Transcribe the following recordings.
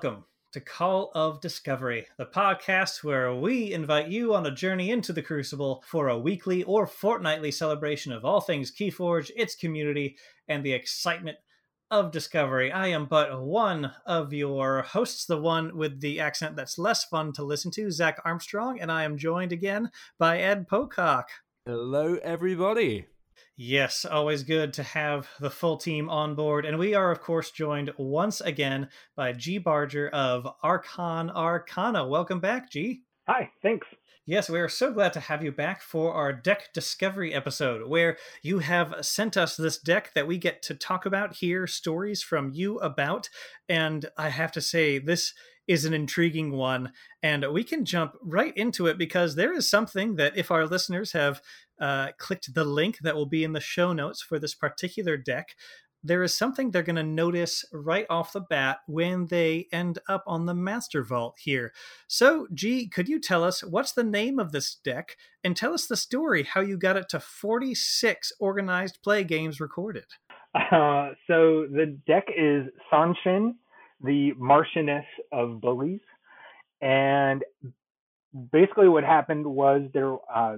Welcome to Call of Discovery, the podcast where we invite you on a journey into the Crucible for a weekly or fortnightly celebration of all things Keyforge, its community, and the excitement of discovery. I am but one of your hosts, the one with the accent that's less fun to listen to, Zach Armstrong, and I am joined again by Ed Pocock. Hello, everybody. Yes, always good to have the full team on board. And we are, of course, joined once again by Gee Barger of Archon Arcana. Welcome back, Gee. Hi, thanks. Yes, we are so glad to have you back for our deck discovery episode, where you have sent us this deck that we get to talk about, hear stories from you about. And I have to say, this is an intriguing one. And we can jump right into it because there is something that, if our listeners have uh, clicked the link that will be in the show notes for this particular deck, there is something they're going to notice right off the bat when they end up on the Master Vault here. So, Gee, could you tell us what's the name of this deck and tell us the story how you got it to 46 organized play games recorded? Uh, so, the deck is Sonshen, the Marchioness of Bullies. And basically, what happened was there uh,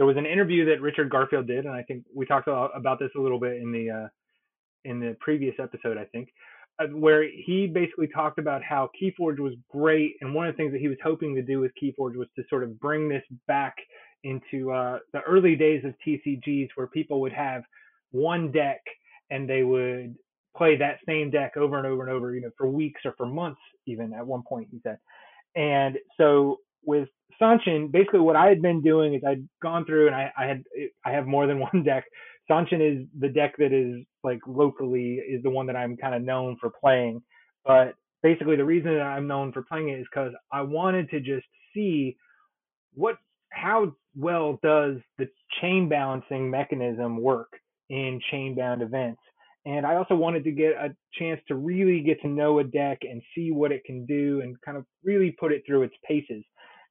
there was an interview that Richard Garfield did, and I think we talked about this a little bit in the uh, in the previous episode, I think, uh, where he basically talked about how Keyforge was great, and one of the things that he was hoping to do with Keyforge was to sort of bring this back into uh, the early days of TCGs, where people would have one deck and they would play that same deck over and over and over, you know, for weeks or for months, even at one point he said. And so with Sonshen, basically what I had been doing is I'd gone through and I, I had I have more than one deck. Sonshen is the deck that is like locally is the one that I'm kind of known for playing. But basically the reason that I'm known for playing it is because I wanted to just see what how well does the chain balancing mechanism work in chain bound events. And I also wanted to get a chance to really get to know a deck and see what it can do and kind of really put it through its paces.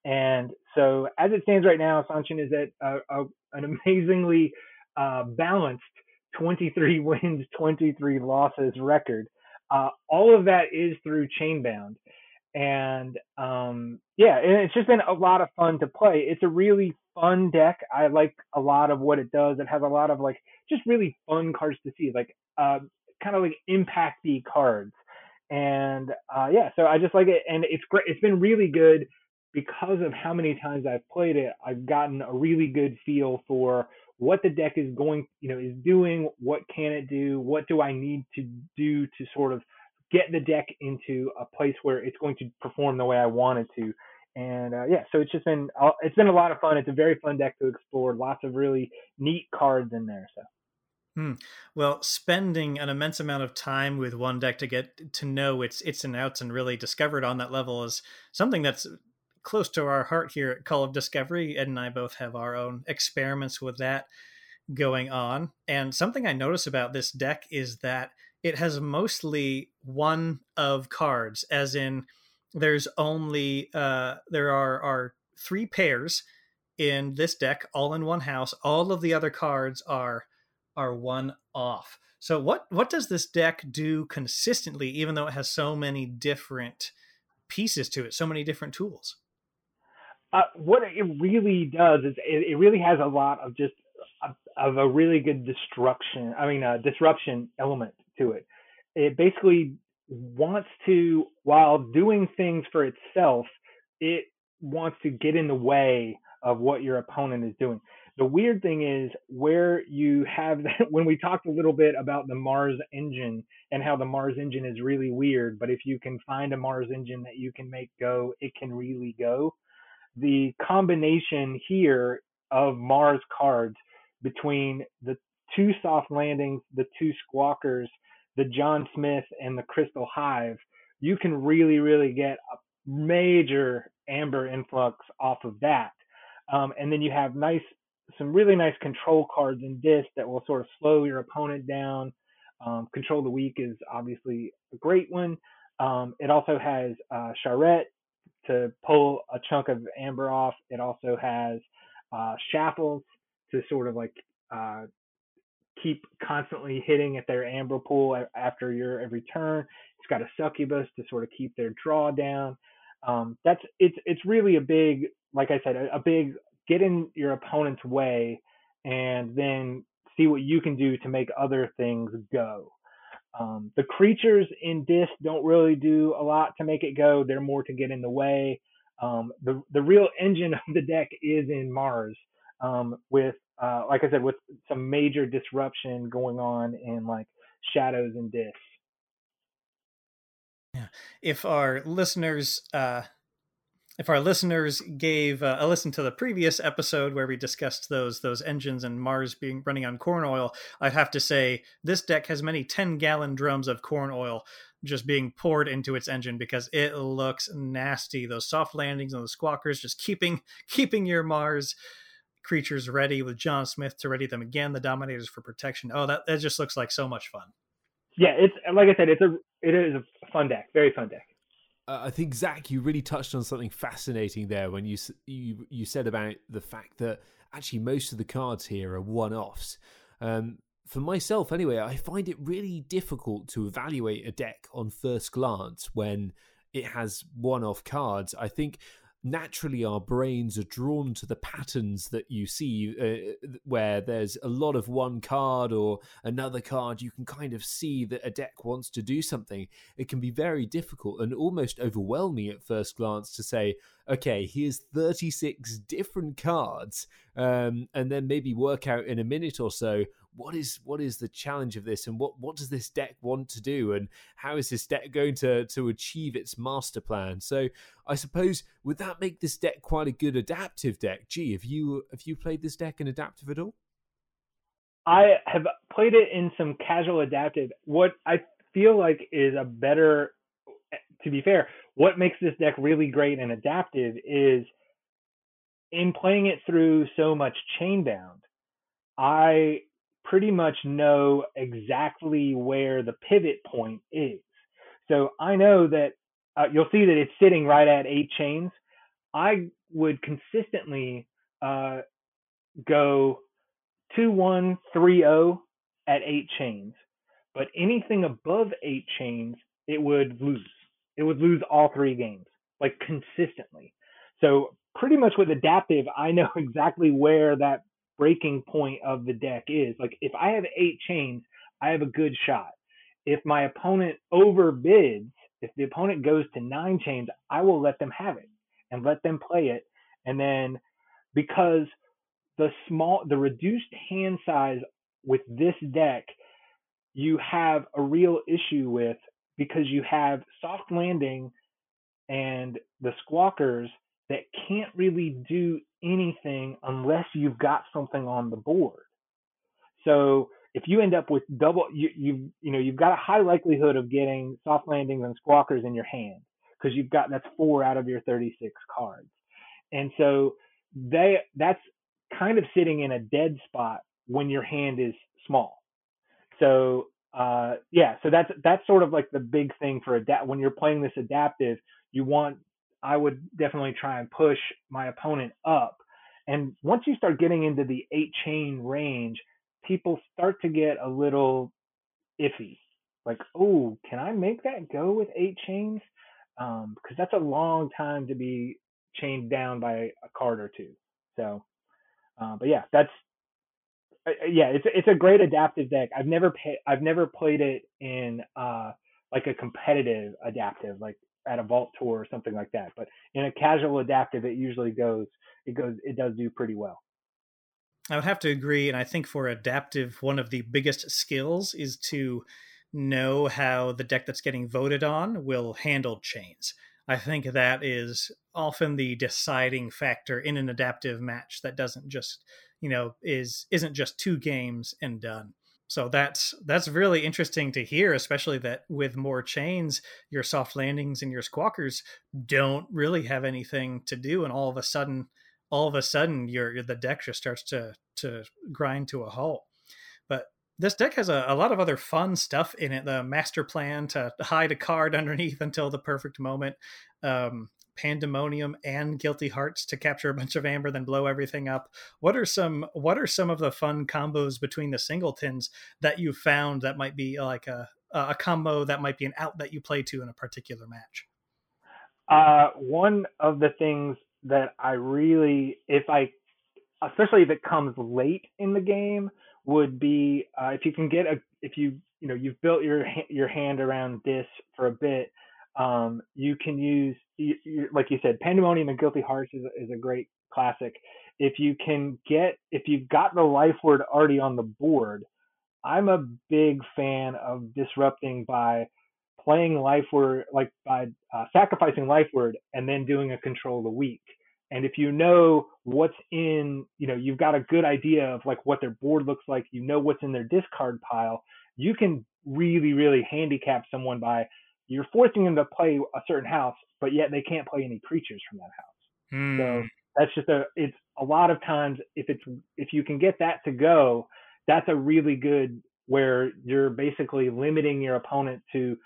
And so, as it stands right now, Sonshen is at a, a, an amazingly uh, balanced 23 wins, 23 losses record. Uh, all of that is through Chainbound. And um, yeah, and it's just been a lot of fun to play. It's a really fun deck. I like a lot of what it does. It has a lot of like just really fun cards to see, like uh, kind of like impacty cards. And uh, yeah, so I just like it, and it's great. It's been really good because of how many times I've played it, I've gotten a really good feel for what the deck is going, you know, is doing, what can it do, what do I need to do to sort of get the deck into a place where it's going to perform the way I want it to. And uh, yeah, so it's just been uh, it's been a lot of fun. It's a very fun deck to explore. Lots of really neat cards in there. So. Hmm. Well, spending an immense amount of time with one deck to get to know its its and outs and really discover it on that level is something that's close to our heart here at Call of Discovery. Ed and I both have our own experiments with that going on. And something I notice about this deck is that it has mostly one of cards, as in there's only uh, there are are three pairs in this deck, all in one house. All of the other cards are are one off. So what what does this deck do consistently, even though it has so many different pieces to it, so many different tools? Uh, what it really does is it, it, really has a lot of just of a really good destruction. I mean, a disruption element to it. It basically wants to, while doing things for itself, it wants to get in the way of what your opponent is doing. The weird thing is where you have that, when we talked a little bit about the Mars engine and how the Mars engine is really weird, but if you can find a Mars engine that you can make go, it can really go. The combination here of Mars cards between the two soft landings, the two squawkers, the John Smith, and the Crystal Hive, you can really, really get a major amber influx off of that. Um, and then you have nice, some really nice control cards in this that will sort of slow your opponent down. Um, control the weak is obviously a great one. Um, it also has uh, Charette to pull a chunk of amber off. It also has uh, to sort of like uh, keep constantly hitting at their amber pool after your every turn. It's got a succubus to sort of keep their draw down. Um, that's it's it's really a big, like I said, a, a big get in your opponent's way and then see what you can do to make other things go. Um, the creatures in Dis don't really do a lot to make it go. They're more to get in the way. Um, the the real engine of the deck is in Mars, um, with uh, like I said, with some major disruption going on in like shadows and Dis. Yeah. If our listeners, uh, if our listeners gave uh, a listen to the previous episode where we discussed those those engines and Mars being running on corn oil, I'd have to say this deck has many ten gallon drums of corn oil just being poured into its engine because it looks nasty. Those soft landings and the squawkers just keeping keeping your Mars creatures ready with John Smith to ready them again. The Dominators for protection. Oh, that that just looks like so much fun. Yeah, it's like I said, it's a it is a fun deck, very fun deck. Uh, I think Zach, you really touched on something fascinating there when you you you said about the fact that actually most of the cards here are one-offs. Um, for myself, anyway, I find it really difficult to evaluate a deck on first glance when it has one-off cards. I think naturally our brains are drawn to the patterns that you see uh, where there's a lot of one card or another card you can kind of see that a deck wants to do something. It can be very difficult and almost overwhelming at first glance to say okay here's 36 different cards um, and then maybe work out in a minute or so what is what is the challenge of this? And what what does this deck want to do? And how is this deck going to to achieve its master plan? So i suppose would that make this deck quite a good adaptive deck? Gee have you have you played this deck in adaptive at all? I have played it in some casual adaptive. What i feel like is a better to be fair what makes this deck really great and adaptive is in playing it through so much chainbound i pretty much know exactly where the pivot point is. So I know that uh, you'll see that it's sitting right at eight chains. I would consistently uh, go two one three zero at eight chains, but anything above eight chains, it would lose. It would lose all three games, like consistently. So pretty much with adaptive, I know exactly where that breaking point of the deck is. Like if I have eight chains, I have a good shot. If my opponent overbids, if the opponent goes to nine chains, I will let them have it and let them play it. And then because the small, the reduced hand size with this deck, you have a real issue with because you have soft landing and the squawkers that can't really do anything unless you've got something on the board. So if you end up with double, you you you know you've got a high likelihood of getting soft landings and squawkers in your hand because you've got that's four out of your 36 cards, and so they that's kind of sitting in a dead spot when your hand is small. So uh, yeah, so that's that's sort of like the big thing for adapt when you're playing this adaptive. You want I would definitely try and push my opponent up. And once you start getting into the eight chain range, people start to get a little iffy. Like, oh, can I make that go with eight chains? Um, because that's a long time to be chained down by a card or two. So, uh, but yeah, that's uh, uh, yeah, it's it's a great adaptive deck. I've never pay, I've never played it in uh like a competitive adaptive, like at a vault tour or something like that. But in a casual adaptive, it usually goes it goes it does do pretty well. I would have to agree, and I think for adaptive, one of the biggest skills is to know how the deck that's getting voted on will handle chains. I think that is often the deciding factor in an adaptive match that doesn't just, you know, is isn't just two games and done. So that's that's really interesting to hear, especially that with more chains, your soft landings and your squawkers don't really have anything to do, and all of a sudden, all of a sudden, your the deck just starts to to grind to a halt. But this deck has a, a lot of other fun stuff in it. The master plan to hide a card underneath until the perfect moment. Um, pandemonium and guilty hearts to capture a bunch of amber then blow everything up. What are some what are some of the fun combos between the singletons that you found that might be like a a combo that might be an out that you play to in a particular match? Uh, one of the things that i really if i especially if it comes late in the game would be uh, if you can get a if you you know you've built your your hand around this for a bit um, you can use you, you, like you said pandemonium and guilty hearts is, is a great classic if you can get if you've got the Lifeward already on the board i'm a big fan of disrupting by playing Lifeward like by uh, sacrificing Lifeward and then doing a control of the weak. and if you know what's in, you know, you've got a good idea of like what their board looks like, you know what's in their discard pile, you can really, really handicap someone by you're forcing them to play a certain house, but yet they can't play any creatures from that house. Mm. So hmm. that's just a it's a lot of times if it's if you can get that to go, that's a really good where you're basically limiting your opponent to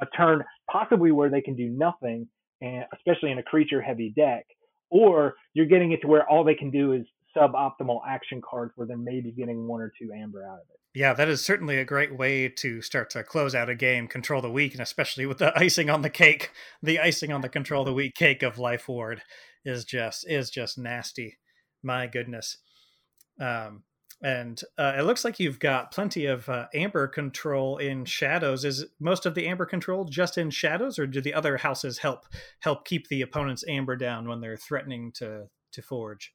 a turn possibly where they can do nothing and especially in a creature heavy deck or you're getting it to where all they can do is suboptimal action cards where they're maybe getting one or two amber out of it. Yeah, that is certainly a great way to start to close out a game, control the weak, and especially with the icing on the cake. The icing on the control the weak cake of Life Ward is just is just nasty. My goodness. Um, and uh, it looks like you've got plenty of uh, amber control in shadows. Is most of the amber control just in shadows, or do the other houses help help keep the opponent's amber down when they're threatening to to forge?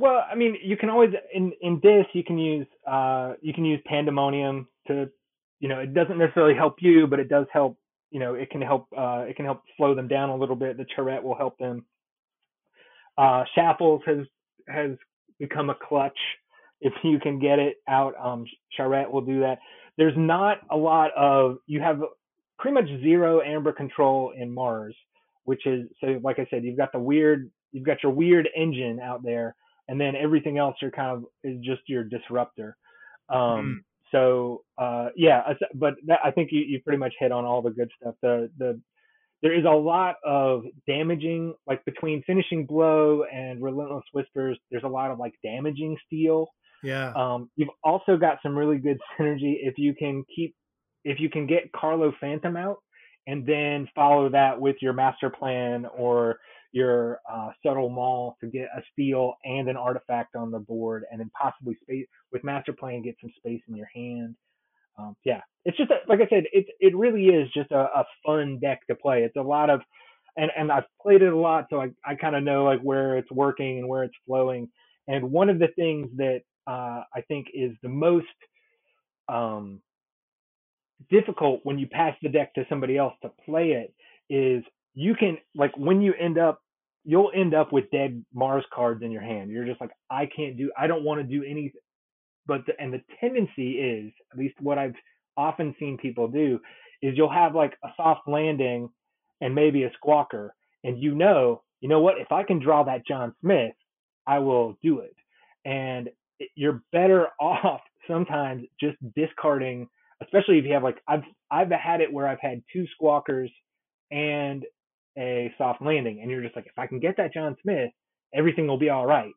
Well, I mean, you can always in in this you can use uh, you can use pandemonium to you know it doesn't necessarily help you, but it does help. You know, it can help uh, it can help slow them down a little bit. The charette will help them. Uh, Shaffles has has become a clutch if you can get it out. Um, Charrette will do that. There's not a lot of you have pretty much zero amber control in Mars, which is so like I said, you've got the weird you've got your weird engine out there, and then everything else you're kind of is just your disruptor. Um, mm. So uh, yeah, but that, I think you, you pretty much hit on all the good stuff. The the there is a lot of damaging, like between finishing blow and relentless whispers. There's a lot of like damaging steel yeah. Um, you've also got some really good synergy if you can keep if you can get Carlo Phantom out and then follow that with your master plan or your uh, subtle maul to get a steal and an artifact on the board, and then possibly space with master plan get some space in your hand. Um, yeah, it's just a, like I said, it it really is just a, a fun deck to play. It's a lot of, and and I've played it a lot, so I I kind of know like where it's working and where it's flowing. And one of the things that uh, I think is the most um, difficult when you pass the deck to somebody else to play it is you can like when you end up you'll end up with dead Mars cards in your hand. You're just like I can't do I don't want to do anything. But the, and the tendency is at least what I've often seen people do is you'll have like a soft landing and maybe a squawker and you know you know what if I can draw that John Smith I will do it. And you're better off sometimes just discarding, especially if you have like I've I've had it where I've had two squawkers and a soft landing, and you're just like, if I can get that John Smith, everything will be all right.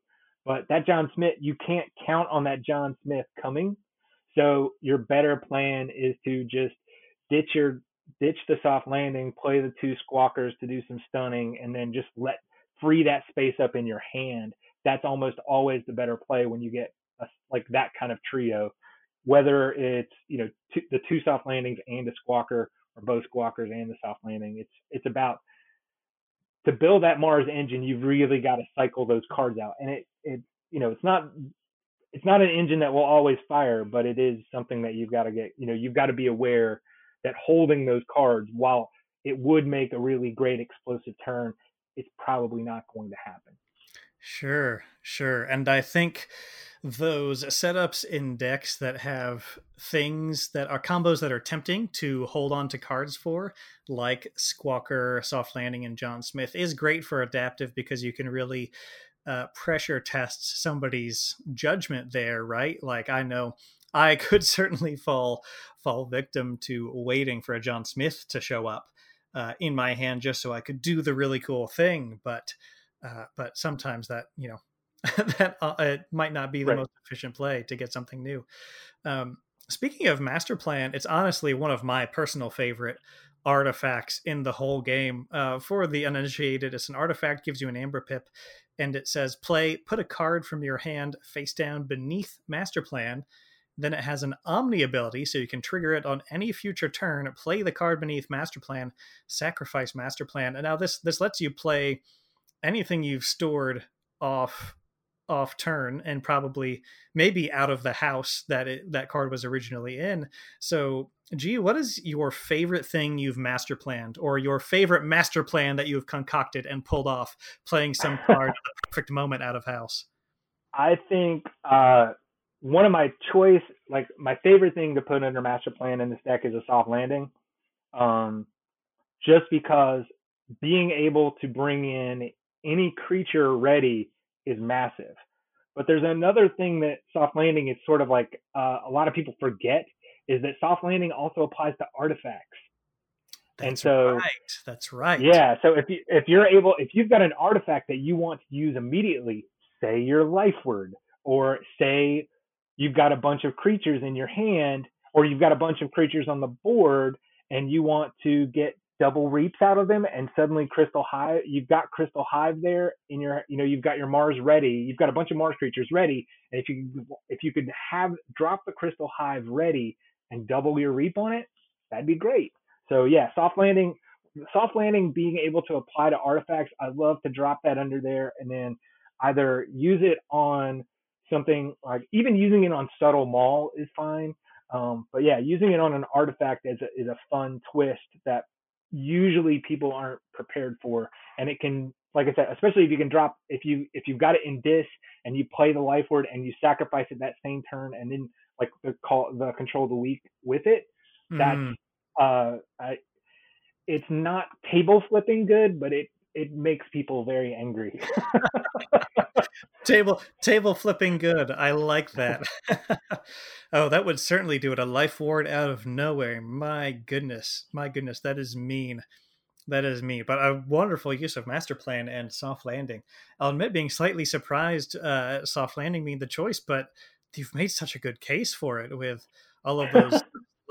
But that John Smith, you can't count on that John Smith coming. So your better plan is to just ditch your ditch the soft landing, play the two squawkers to do some stunning, and then just let free that space up in your hand that's almost always the better play when you get a, like that kind of trio, whether it's you know the two soft landings and a squawker, or both squawkers and the soft landing. It's it's about to build that Mars engine, you've really got to cycle those cards out, and it it you know it's not it's not an engine that will always fire, but it is something that you've got to get you know you've got to be aware that holding those cards while it would make a really great explosive turn, it's probably not going to happen. Sure, sure. And I think those setups in decks that have things that are combos that are tempting to hold on to cards for, like Squawker, Soft Landing, and John Smith, is great for adaptive because you can really uh, pressure test somebody's judgment there, right? Like I know I could certainly fall fall victim to waiting for a John Smith to show up uh, in my hand just so I could do the really cool thing, but uh, but sometimes that you know that uh, it might not be the right. most efficient play to get something new. Um, speaking of master plan, it's honestly one of my personal favorite artifacts in the whole game. Uh, for the uninitiated, it's an artifact gives you an amber pip, and it says play put a card from your hand face down beneath master plan. Then it has an Omni ability, so you can trigger it on any future turn. Play the card beneath Master Plan, sacrifice Master Plan, and now this this lets you play anything you've stored off off turn and probably maybe out of the house that it, that card was originally in. So, Gee, what is your favorite thing you've master planned, or your favorite master plan that you have concocted and pulled off playing some card at the perfect moment out of house? I think uh, one of my choice, like my favorite thing to put under master plan in this deck is a soft landing, um, just because being able to bring in any creature ready is massive. But there's another thing that soft landing is sort of like uh, a lot of people forget is that soft landing also applies to artifacts. That's and so right. That's right. Yeah. So if you if you're able if you've got an artifact that you want to use immediately, say your life word, or say you've got a bunch of creatures in your hand, or you've got a bunch of creatures on the board, and you want to get double reaps out of them and suddenly crystal hive you've got crystal hive there in your you know you've got your mars ready you've got a bunch of mars creatures ready and if you if you could have drop the crystal hive ready and double your reap on it that'd be great. So yeah soft landing soft landing being able to apply to artifacts i love to drop that under there and then either use it on something like even using it on subtle maul is fine um, but yeah, using it on an artifact is a, is a fun twist that usually people aren't prepared for and it can like i said especially if you can drop if you if you've got it in dis and you play the Lifeward and you sacrifice it that same turn and then like the call the control of the weak with it that's mm. uh I, it's not table flipping good but it it makes people very angry table table flipping good. I like that. oh, that would certainly do it. A life ward out of nowhere. My goodness. My goodness, that is mean. That is me, but a wonderful use of master plan and soft landing. I'll admit being slightly surprised uh, soft landing being the choice, but you've made such a good case for it with all of those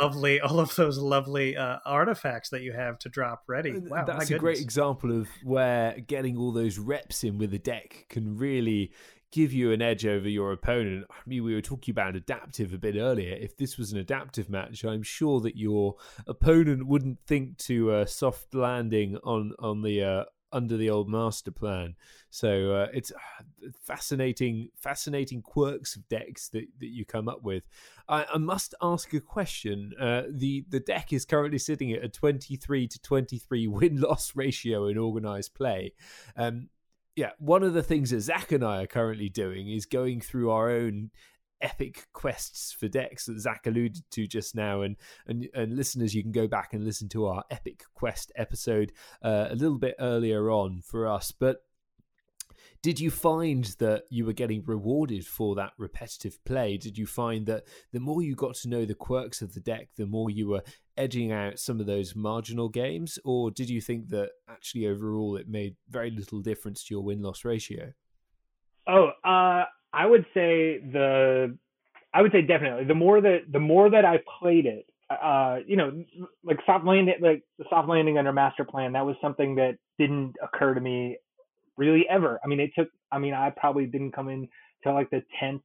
lovely all of those lovely uh, artifacts that you have to drop ready. Wow, that's a great example of where getting all those reps in with the deck can really give you an edge over your opponent. I mean, we were talking about adaptive a bit earlier. If this was an adaptive match, I'm sure that your opponent wouldn't think to uh, soft landing on on the uh, under the old master plan. So uh, it's uh, fascinating, fascinating quirks of decks that, that you come up with. I, I must ask a question. Uh, the the deck is currently sitting at a twenty three to twenty three win loss ratio in organized play. Um, yeah, one of the things that Zach and I are currently doing is going through our own epic quests for decks that Zach alluded to just now. And and, and listeners, you can go back and listen to our epic quest episode uh, a little bit earlier on for us. But did you find that you were getting rewarded for that repetitive play? Did you find that the more you got to know the quirks of the deck, the more you were edging out some of those marginal games? Or did you think that actually overall it made very little difference to your win loss ratio? Oh, uh, I would say the I would say definitely the more that the more that I played it, uh, you know, like soft landing, like the soft landing under master plan, that was something that didn't occur to me really ever. I mean, it took. I mean, I probably didn't come in till like the tenth,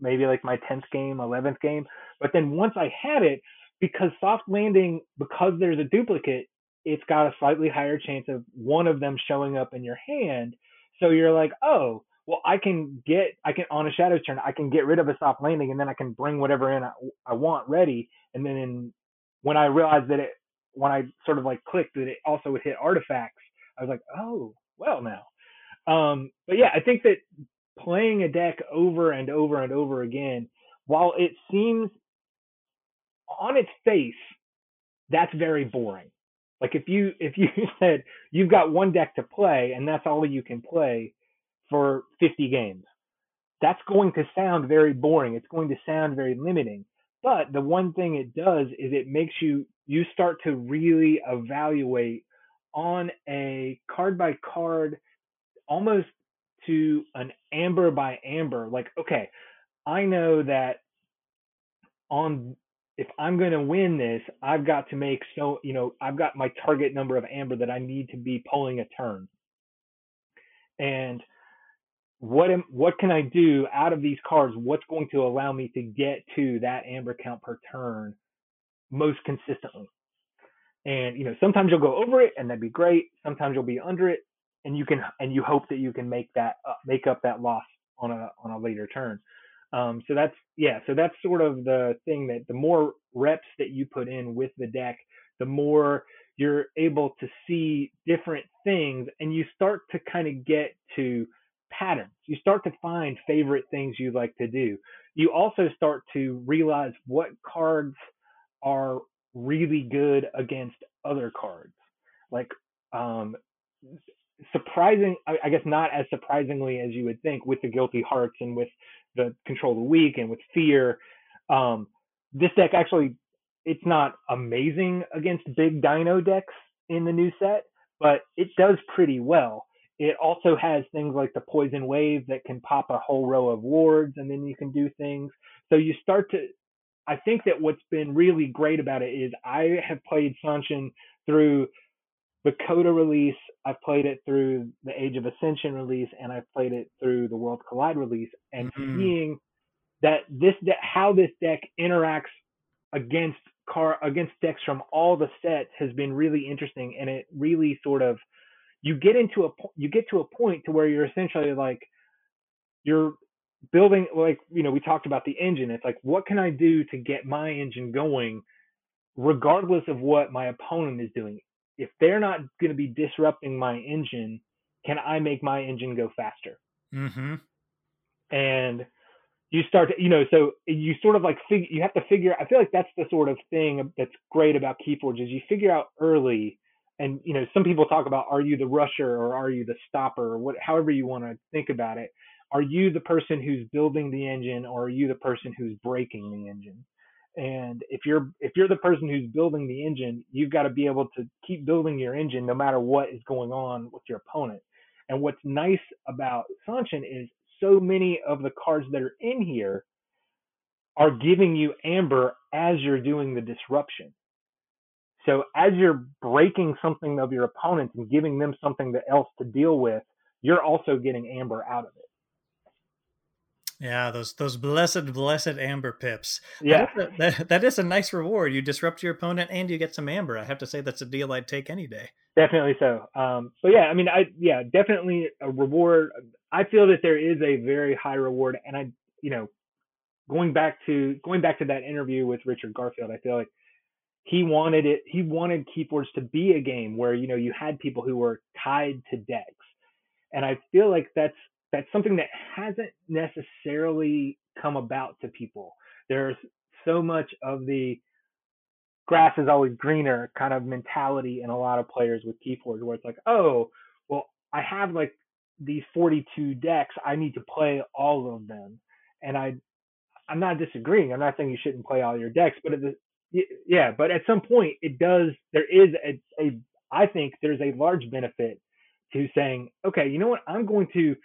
maybe like my tenth game, eleventh game. But then once I had it, because soft landing, because there's a duplicate, it's got a slightly higher chance of one of them showing up in your hand. So you're like, oh, well, I can get, I can on a shadows turn, I can get rid of a soft landing, and then I can bring whatever in I, I want ready. And then in, when I realized that it, when I sort of like clicked that it also would hit artifacts, I was like, oh, well now. Um, but yeah, I think that playing a deck over and over and over again, while it seems on its face, that's very boring. Like if you if you said you've got one deck to play and that's all you can play for 50 games, that's going to sound very boring. It's going to sound very limiting. But the one thing it does is it makes you you start to really evaluate on a card by card almost to an amber by amber like okay i know that on if I'm going to win this, I've got to make so, you know, I've got my target number of amber that I need to be pulling a turn. And what am, what can I do out of these cards? What's going to allow me to get to that amber count per turn most consistently? And you know, sometimes you'll go over it, and that'd be great. Sometimes you'll be under it, and you can and you hope that you can make that uh, make up that loss on a on a later turn. Um, so that's yeah, so that's sort of the thing that the more reps that you put in with the deck, the more you're able to see different things and you start to kind of get to patterns. You start to find favorite things you like to do. You also start to realize what cards are really good against other cards. Like um, surprising, I guess not as surprisingly as you would think with the guilty hearts and with the control the weak and with fear. Um, this deck actually, it's not amazing against big dino decks in the new set, but it does pretty well. It also has things like the poison wave that can pop a whole row of wards and then you can do things. So you start to, I think that what's been really great about it is I have played Sonshen through the CotA release, I've played it through the Age of Ascension release, and I've played it through the World Collide release, and mm-hmm. seeing that this de- how this deck interacts against car against decks from all the sets has been really interesting, and it really sort of you get into a you get to a point to where you're essentially like you're building like you know we talked about the engine it's like what can i do to get my engine going regardless of what my opponent is doing if they're not going to be disrupting my engine, can I make my engine go faster? Mm-hmm. And you start to, you know, so you sort of like figure, you have to figure, I feel like that's the sort of thing that's great about Keyforge is you figure out early and, you know, some people talk about, are you the rusher or are you the stopper or what, however you want to think about it. Are you the person who's building the engine or are you the person who's breaking the engine? and if you're if you're the person who's building the engine you've got to be able to keep building your engine no matter what is going on with your opponent and what's nice about Sonshen is so many of the cards that are in here are giving you amber as you're doing the disruption so as you're breaking something of your opponent and giving them something else to deal with you're also getting amber out of it yeah, those those blessed blessed amber pips. Yeah, that is, a, that, that is a nice reward. You disrupt your opponent and you get some amber. I have to say that's a deal I'd take any day. Definitely so. Um, so yeah, I mean, I yeah, definitely a reward. I feel that there is a very high reward, and I, you know, going back to going back to that interview with Richard Garfield, I feel like he wanted it. He wanted KeyForge to be a game where you know you had people who were tied to decks, and I feel like that's that's something that hasn't necessarily come about to people. There's so much of the grass is always greener kind of mentality in a lot of players with KeyForge where it's like, oh, well, I have like these 42 decks. I need to play all of them. And I, I'm not disagreeing. I'm not saying you shouldn't play all your decks, but at the, yeah, but at some point it does, there is a, a, I think there's a large benefit to saying, okay, you know what? I'm going to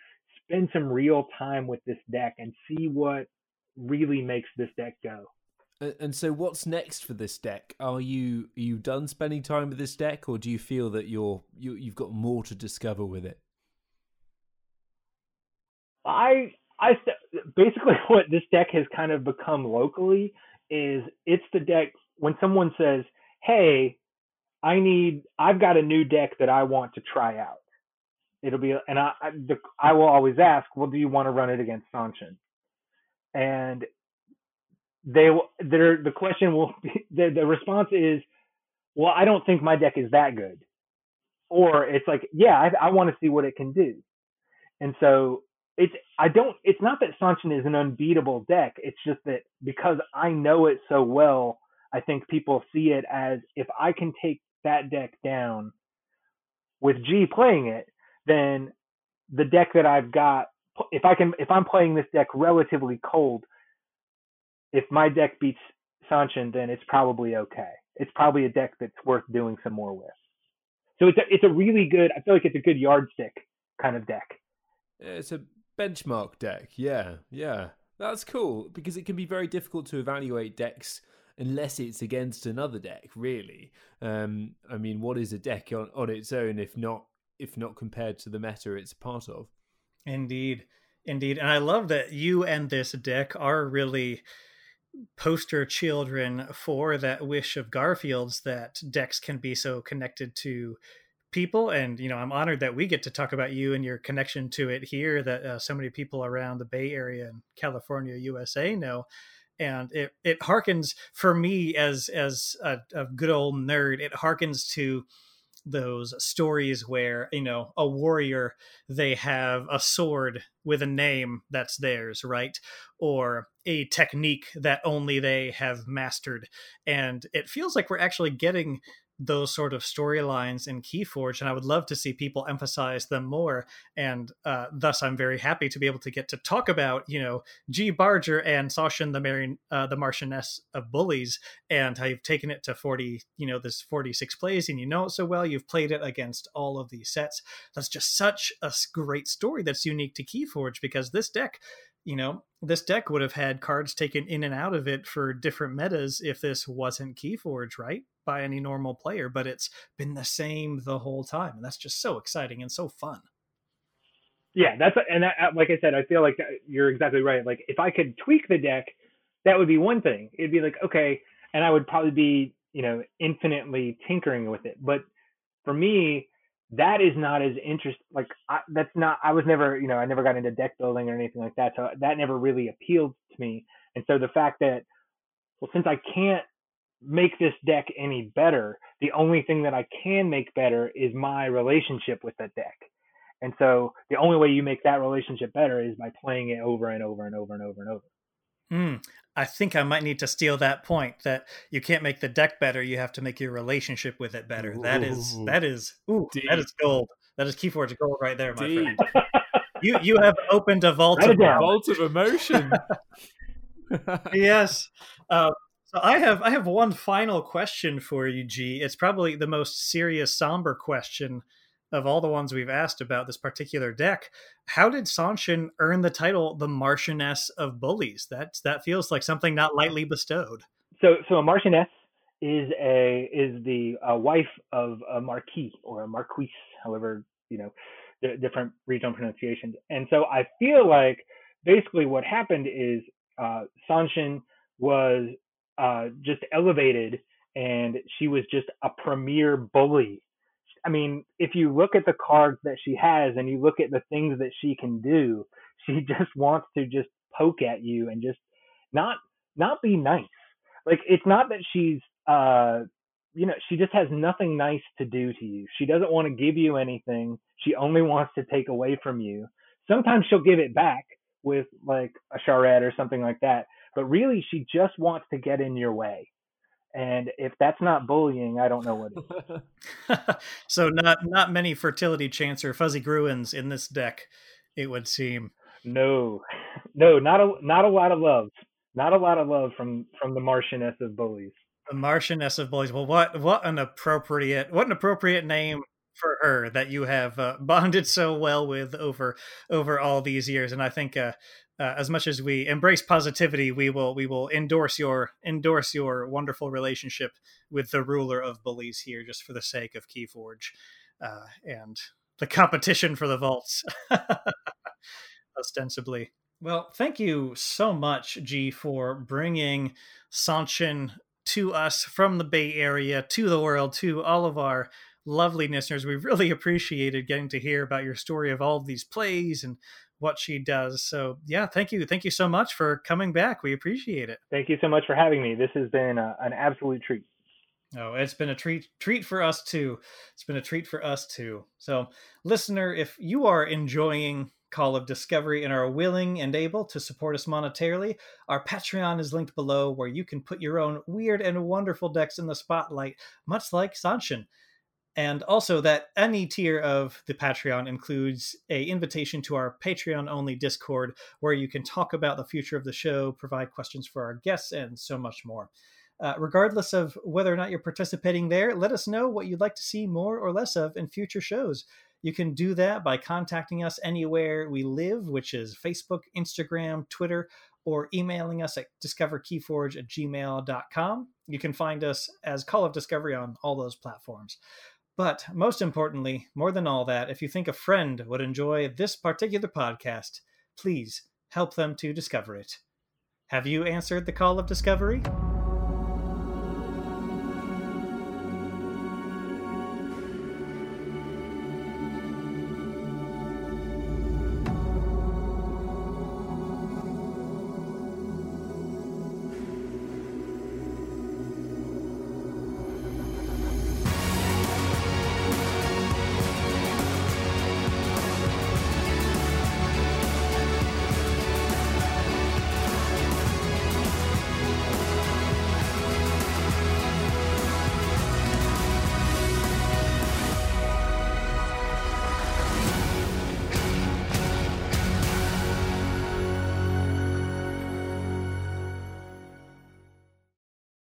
spend some real time with this deck and see what really makes this deck go. And so, what's next for this deck? Are you are you done spending time with this deck, or do you feel that you're you, you've got more to discover with it? I I basically what this deck has kind of become locally is it's the deck when someone says, "Hey, I need I've got a new deck that I want to try out." It'll be and I I, the, I will always ask, "Well, do you want to run it against Sonshen?" And they will their the question will be the, the response is, "Well, I don't think my deck is that good." Or it's like, "Yeah, I, I want to see what it can do." And so it's I don't it's not that Sonshen is an unbeatable deck. It's just that because I know it so well, I think people see it as if I can take that deck down with Gee playing it, then the deck that I've got if I can if I'm playing this deck relatively cold, if my deck beats Sonshen, then it's probably okay. It's probably a deck that's worth doing some more with. So it's a it's a really good I feel like it's a good yardstick kind of deck. It's a benchmark deck. Yeah, yeah. That's cool because it can be very difficult to evaluate decks unless it's against another deck, really. Um, I mean, what is a deck on, on its own if not if not compared to the meta it's part of? Indeed. Indeed. And I love that you and this deck are really poster children for that wish of Garfield's that decks can be so connected to people and you know i'm honored that we get to talk about you and your connection to it here that uh, so many people around the bay area and california usa know. And it it harkens for me as as a, a good old nerd it harkens to those stories where you know a warrior they have a sword with a name that's theirs right? Or a technique that only they have mastered. And it feels like we're actually getting those sort of storylines in Keyforge, and I would love to see people emphasize them more. And uh, thus, I'm very happy to be able to get to talk about, you know, Gee Barger and Sonshen, the Marion, uh, the Marchioness of Bullies, and how you've taken it to 40, you know, this 46 plays, and you know it so well. You've played it against all of these sets. That's just such a great story that's unique to Keyforge because this deck you know, this deck would have had cards taken in and out of it for different metas if this wasn't Keyforge, right? By any normal player, but it's been the same the whole time. And that's just so exciting and so fun. Yeah, that's and that, uh, like I said, I feel like uh, you're exactly right. Like if I could tweak the deck, that would be one thing. It'd be like okay, and I would probably be you know infinitely tinkering with it. But for me, that is not as interest like I, that's not i was never you know i never got into deck building or anything like that so that never really appealed to me and so the fact that well since i can't make this deck any better the only thing that i can make better is my relationship with that deck and so the only way you make that relationship better is by playing it over and over and over and over and over Mm, I think I might need to steal that point that you can't make the deck better, you have to make your relationship with it better. Ooh, that is that is ooh, that is gold. That is Keyforge gold right there, my Deep. friend. you you have opened a vault of vault of emotion. yes. Uh, so I have I have one final question for you, Gee. It's probably the most serious, somber question of all the ones we've asked about this particular deck, how did Sonshen earn the title the Marchioness of Bullies? That that feels like something not lightly bestowed. So so a Marchioness is a is the uh, wife of a marquis or a marquise, however you know the different regional pronunciations. And so I feel like basically what happened is uh, Sanshin was uh, just elevated, and she was just a premier bully I mean, if you look at the cards that she has and you look at the things that she can do, she just wants to just poke at you and just not not be nice. Like it's not that she's uh you know, she just has nothing nice to do to you. She doesn't want to give you anything. She only wants to take away from you. Sometimes she'll give it back with like a Charette or something like that. But really she just wants to get in your way. And if that's not bullying, I don't know what is. so not not many fertility chants or fuzzy Gruens in this deck, it would seem. No, no, not a not a lot of love. Not a lot of love from from the Marchioness of bullies. The Marchioness of bullies. Well, what what an appropriate what an appropriate name for her that you have uh, bonded so well with over over all these years and i think uh, uh, as much as we embrace positivity, we will we will endorse your endorse your wonderful relationship with the ruler of bullies here, just for the sake of Keyforge uh, and the competition for the vaults, ostensibly. Well, thank you so much, Gee, for bringing Sonshen to us from the Bay Area, to the world, to all of our lovely listeners. We've really appreciated getting to hear about your story of all of these plays and what she does. So, yeah, thank you. Thank you so much for coming back. We appreciate it. Thank you so much for having me. This has been a, an absolute treat. Oh, it's been a treat treat for us too. It's been a treat for us too. So, listener, if you are enjoying Call of Discovery and are willing and able to support us monetarily, our Patreon is linked below where you can put your own weird and wonderful decks in the spotlight, much like Sonshen. And also that any tier of the Patreon includes a invitation to our Patreon only Discord where you can talk about the future of the show, provide questions for our guests, and so much more. Uh, regardless of whether or not you're participating there, let us know what you'd like to see more or less of in future shows. You can do that by contacting us anywhere we live, which is Facebook, Instagram, Twitter, or emailing us at discoverkeyforge at gmail.com. You can find us as Call of Discovery on all those platforms. But most importantly, more than all that, if you think a friend would enjoy this particular podcast, please help them to discover it. Have you answered the call of discovery?